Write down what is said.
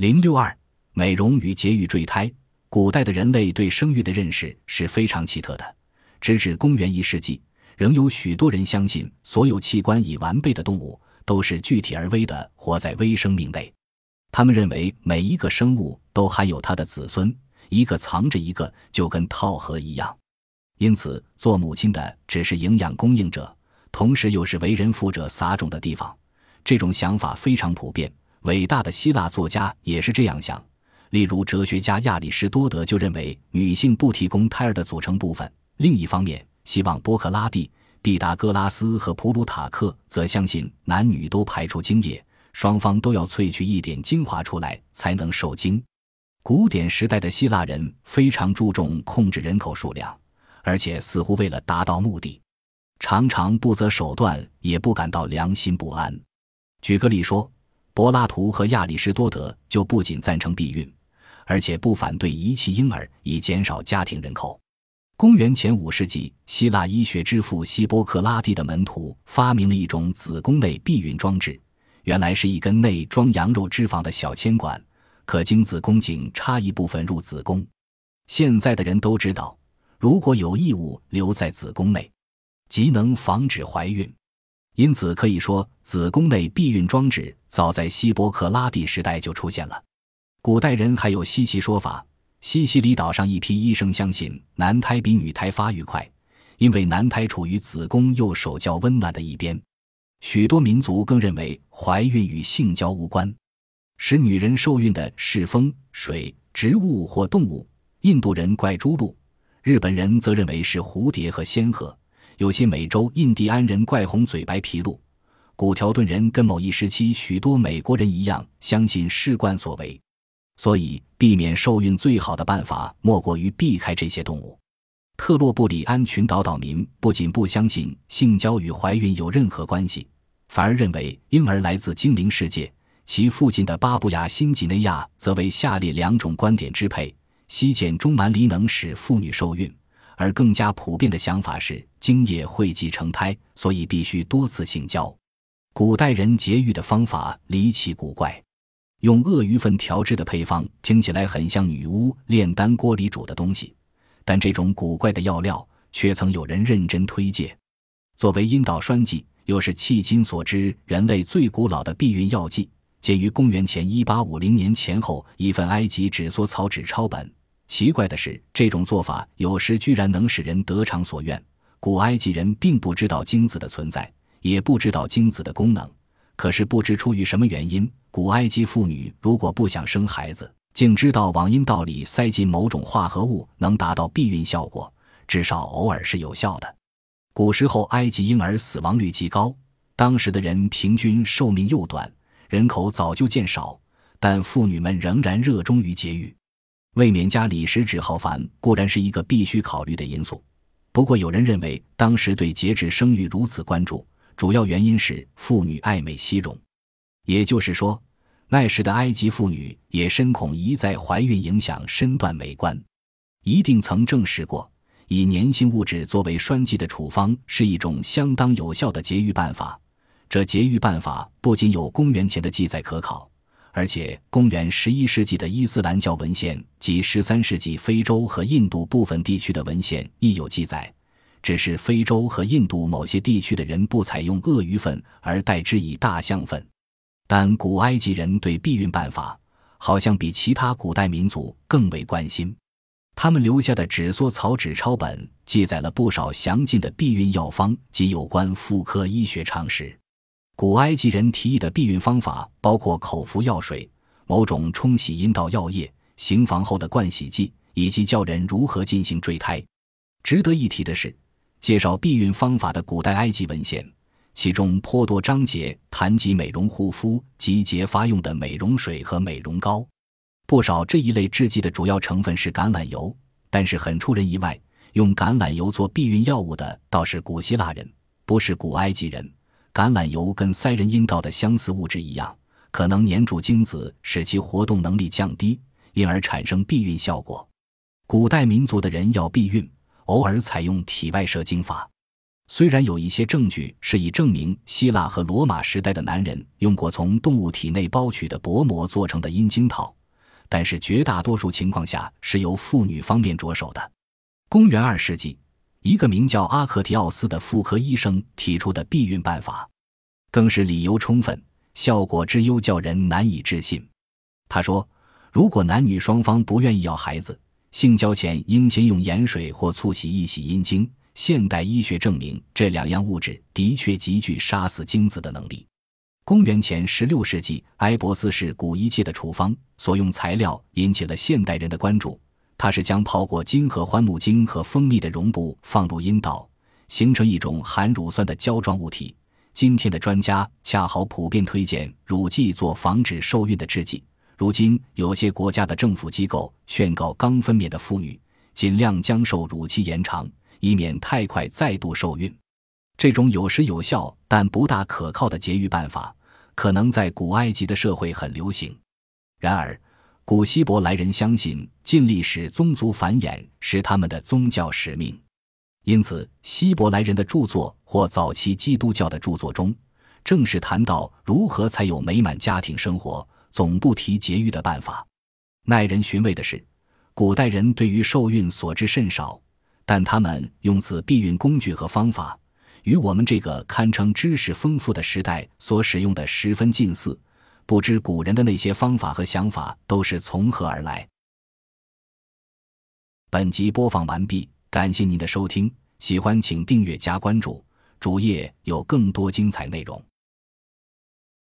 零六二，美容与节育坠胎。古代的人类对生育的认识是非常奇特的，直至公元一世纪，仍有许多人相信，所有器官已完备的动物都是具体而微的活在微生命内。他们认为每一个生物都含有它的子孙，一个藏着一个，就跟套盒一样。因此，做母亲的只是营养供应者，同时又是为人父者撒种的地方。这种想法非常普遍，伟大的希腊作家也是这样想。例如，哲学家亚里士多德就认为女性不提供胎儿的组成部分。另一方面，希望波克拉蒂、毕达哥拉斯和普鲁塔克则相信男女都排出精液，双方都要萃取一点精华出来才能受精。古典时代的希腊人非常注重控制人口数量，而且似乎为了达到目的，常常不择手段，也不感到良心不安。举个例说，柏拉图和亚里士多德就不仅赞成避孕。而且不反对遗弃婴儿以减少家庭人口。公元前五世纪，希腊医学之父希波克拉底的门徒发明了一种子宫内避孕装置，原来是一根内装羊肉脂肪的小铅管，可经子宫颈插一部分入子宫。现在的人都知道，如果有异物留在子宫内，即能防止怀孕。因此可以说，子宫内避孕装置早在希波克拉底时代就出现了。古代人还有稀奇说法：西西里岛上一批医生相信男胎比女胎发育快，因为男胎处于子宫右手较温暖的一边。许多民族更认为怀孕与性交无关，使女人受孕的是风、水、植物或动物。印度人怪猪鹿，日本人则认为是蝴蝶和仙鹤。有些美洲印第安人怪红嘴白皮鹿。古条顿人跟某一时期许多美国人一样，相信事冠所为。所以，避免受孕最好的办法莫过于避开这些动物。特洛布里安群岛岛民不仅不相信性交与怀孕有任何关系，反而认为婴儿来自精灵世界。其附近的巴布亚新几内亚则为下列两种观点支配：西见中蛮离能使妇女受孕，而更加普遍的想法是精液汇集成胎，所以必须多次性交。古代人节育的方法离奇古怪。用鳄鱼粪调制的配方听起来很像女巫炼丹锅里煮的东西，但这种古怪的药料却曾有人认真推介。作为阴道栓剂，又是迄今所知人类最古老的避孕药剂，见于公元前一八五零年前后一份埃及纸缩草纸抄本。奇怪的是，这种做法有时居然能使人得偿所愿。古埃及人并不知道精子的存在，也不知道精子的功能。可是不知出于什么原因，古埃及妇女如果不想生孩子，竟知道往阴道里塞进某种化合物能达到避孕效果，至少偶尔是有效的。古时候埃及婴儿死亡率极高，当时的人平均寿命又短，人口早就渐少，但妇女们仍然热衷于节育。卫冕家里食指浩繁固然是一个必须考虑的因素，不过有人认为当时对节制生育如此关注。主要原因是妇女爱美惜容，也就是说，那时的埃及妇女也深恐一再怀孕影响身段美观。一定曾证实过，以粘性物质作为栓剂的处方是一种相当有效的节育办法。这节育办法不仅有公元前的记载可考，而且公元十一世纪的伊斯兰教文献及十三世纪非洲和印度部分地区的文献亦有记载。只是非洲和印度某些地区的人不采用鳄鱼粪，而代之以大象粪。但古埃及人对避孕办法好像比其他古代民族更为关心。他们留下的纸缩草纸抄本记载了不少详尽的避孕药方及有关妇科医学常识。古埃及人提议的避孕方法包括口服药水、某种冲洗阴道药液、行房后的灌洗剂，以及教人如何进行坠胎。值得一提的是。介绍避孕方法的古代埃及文献，其中颇多章节谈及美容护肤及结发用的美容水和美容膏。不少这一类制剂的主要成分是橄榄油，但是很出人意外，用橄榄油做避孕药物的倒是古希腊人，不是古埃及人。橄榄油跟塞人阴道的相似物质一样，可能粘住精子，使其活动能力降低，因而产生避孕效果。古代民族的人要避孕。偶尔采用体外射精法，虽然有一些证据是以证明希腊和罗马时代的男人用过从动物体内剥取的薄膜做成的阴茎套，但是绝大多数情况下是由妇女方面着手的。公元二世纪，一个名叫阿克提奥斯的妇科医生提出的避孕办法，更是理由充分、效果之优叫人难以置信。他说：“如果男女双方不愿意要孩子，性交前应先用盐水或醋洗一洗阴茎。”现代医学证明，这两样物质的确极具杀死精子的能力。公元前十六世纪，埃博斯是古医界的处方，所用材料引起了现代人的关注。它是将泡过金合欢木精和蜂蜜的绒布放入阴道，形成一种含乳酸的胶状物体。今天的专家恰好普遍推荐乳剂做防止受孕的制剂。如今，有些国家的政府机构劝告刚分娩的妇女尽量将受乳期延长。以免太快再度受孕，这种有时有效但不大可靠的节育办法，可能在古埃及的社会很流行。然而，古希伯来人相信尽力使宗族繁衍是他们的宗教使命，因此希伯来人的著作或早期基督教的著作中，正是谈到如何才有美满家庭生活，总不提节育的办法。耐人寻味的是，古代人对于受孕所知甚少。但他们用此避孕工具和方法，与我们这个堪称知识丰富的时代所使用的十分近似。不知古人的那些方法和想法都是从何而来。本集播放完毕，感谢您的收听，喜欢请订阅加关注，主页有更多精彩内容。